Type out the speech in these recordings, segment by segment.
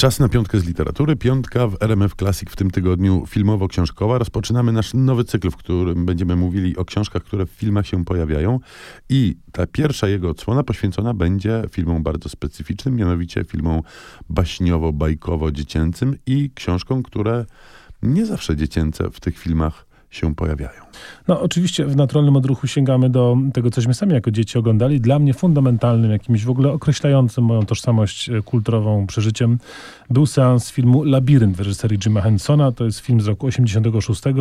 Czas na piątkę z literatury. Piątka w RMF Classic w tym tygodniu filmowo-książkowa. Rozpoczynamy nasz nowy cykl, w którym będziemy mówili o książkach, które w filmach się pojawiają. I ta pierwsza jego odsłona poświęcona będzie filmom bardzo specyficznym, mianowicie filmom baśniowo-bajkowo-dziecięcym i książkom, które nie zawsze dziecięce w tych filmach się pojawiają. No oczywiście w naturalnym odruchu sięgamy do tego, cośmy sami jako dzieci oglądali. Dla mnie fundamentalnym, jakimś w ogóle określającym moją tożsamość e, kulturową przeżyciem był seans filmu Labirynt w reżyserii Jima Hensona. To jest film z roku 86. E,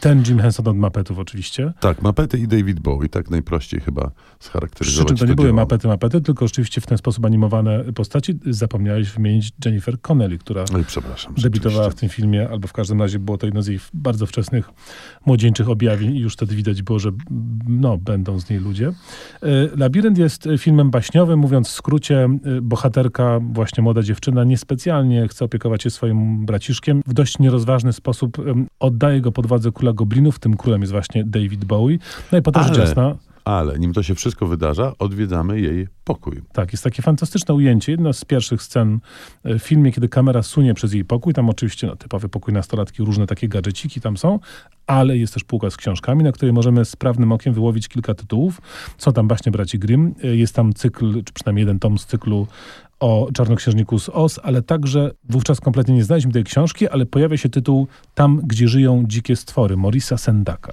ten Jim Henson od Mapetów oczywiście. Tak, Mapety i David Bowie, tak najprościej chyba scharakteryzować Przy czym to nie to były. Mapety, Mapety, tylko rzeczywiście w ten sposób animowane postaci. Zapomniałeś wymienić Jennifer Connelly, która Oj, przepraszam. debiutowała w tym filmie, albo w każdym razie było to jedno z jej bardzo wczesnych młodzieńczych objawień i już wtedy widać było, że no, będą z niej ludzie. E, Labirynt jest filmem baśniowym, mówiąc w skrócie, e, bohaterka, właśnie młoda dziewczyna, niespecjalnie chce opiekować się swoim braciszkiem. W dość nierozważny sposób oddaje go pod władzę króla goblinów, tym królem jest właśnie David Bowie. No i potem rzecz jasna, Ale nim to się wszystko wydarza, odwiedzamy jej pokój. Tak, jest takie fantastyczne ujęcie. Jedna z pierwszych scen e, w filmie, kiedy kamera sunie przez jej pokój. Tam oczywiście no, typowy pokój nastolatki, różne takie gadżeciki tam są, ale jest też półka z książkami, na której możemy sprawnym okiem wyłowić kilka tytułów. Są tam właśnie braci Grimm. E, Jest tam cykl, czy przynajmniej jeden tom z cyklu o Czarnoksiężniku z Oz, ale także wówczas kompletnie nie znaliśmy tej książki, ale pojawia się tytuł Tam, gdzie żyją dzikie stwory, Morisa Sendaka.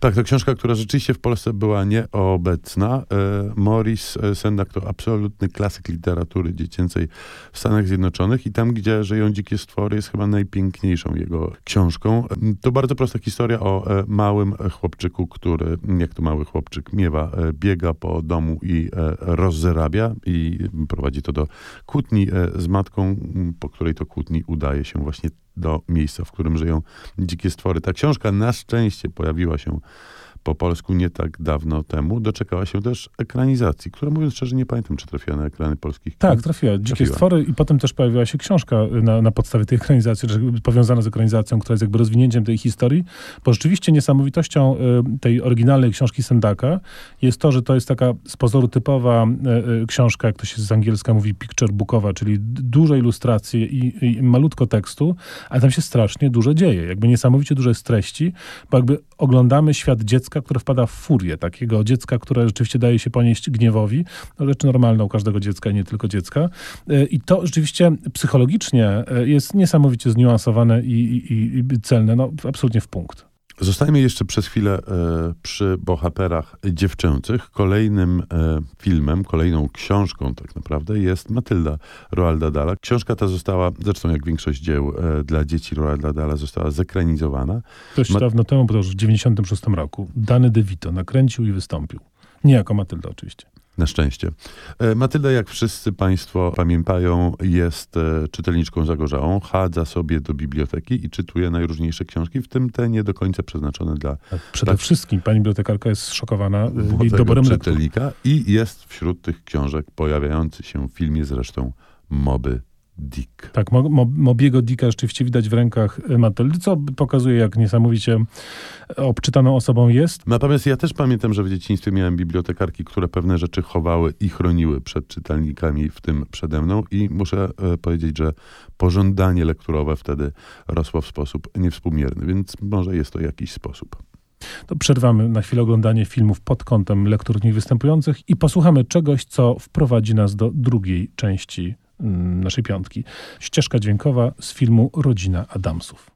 Tak, to książka, która rzeczywiście w Polsce była nieobecna. E, Morris e, Sendak to absolutny klasyk literatury dziecięcej w Stanach Zjednoczonych i tam, gdzie żyją dzikie stwory jest chyba najpiękniejszą jego książką. To bardzo prosta historia o e, małym chłopczyku, który, jak to mały chłopczyk, miewa, biega po domu i rozzerabia i prowadzi to do kłótni z matką, po której to kłótni udaje się właśnie do miejsca, w którym żyją dzikie stwory. Ta książka na szczęście pojawiła się po polsku nie tak dawno temu. Doczekała się też ekranizacji, która mówiąc szczerze nie pamiętam, czy trafiła na ekrany polskich. Tak, trafiła. Dzikie Trafiła. stwory i potem też pojawiła się książka na, na podstawie tej ekranizacji, powiązana z ekranizacją, która jest jakby rozwinięciem tej historii, bo rzeczywiście niesamowitością y, tej oryginalnej książki Sendaka jest to, że to jest taka z pozoru typowa y, y, książka, jak to się z angielska mówi, picture bookowa, czyli d- dużo ilustracji i, i malutko tekstu, ale tam się strasznie dużo dzieje. Jakby niesamowicie dużo jest treści, bo jakby oglądamy świat dziecka, które wpada w furię, takiego dziecka, które rzeczywiście daje się ponieść gniewowi, no, rzecz normalna u każdego dziecka i nie tylko dziecka. E, I to rzeczywiście psychologicznie e, jest niesamowicie zniuansowane i, i- i celne, no absolutnie w punkt. Zostajmy jeszcze przez chwilę e, przy bohaterach dziewczęcych. Kolejnym e, filmem, kolejną książką tak naprawdę jest Matylda Roalda Dala. Książka ta została, zresztą jak większość dzieł e, dla dzieci Roalda Dala, została zekranizowana. Dość Ma- dawno temu, bo to już w 96 roku, Dany DeVito nakręcił i wystąpił. Nie jako Matylda oczywiście. Na szczęście. E, Matylda, jak wszyscy Państwo pamiętają, jest e, czytelniczką zagorzałą. Chadza sobie do biblioteki i czytuje najróżniejsze książki, w tym te nie do końca przeznaczone dla Przede Tak. wszystkim pani bibliotekarka jest szokowana jej młodego doborem lektur. czytelnika i jest wśród tych książek pojawiający się w filmie zresztą Moby Dick. Tak, Mo- Mo- Mobiego Dicka rzeczywiście widać w rękach e, Matyldy, co pokazuje, jak niesamowicie obczytaną osobą jest. Natomiast ja też pamiętam, że w dzieciństwie miałem bibliotekarki, które pewne rzeczy chowały i chroniły przed czytelnikami, w tym przede mną i muszę e, powiedzieć, że pożądanie lekturowe wtedy rosło w sposób niewspółmierny, więc może jest to jakiś sposób. To przerwamy na chwilę oglądanie filmów pod kątem lektur w nich występujących i posłuchamy czegoś, co wprowadzi nas do drugiej części naszej piątki. Ścieżka dźwiękowa z filmu Rodzina Adamsów.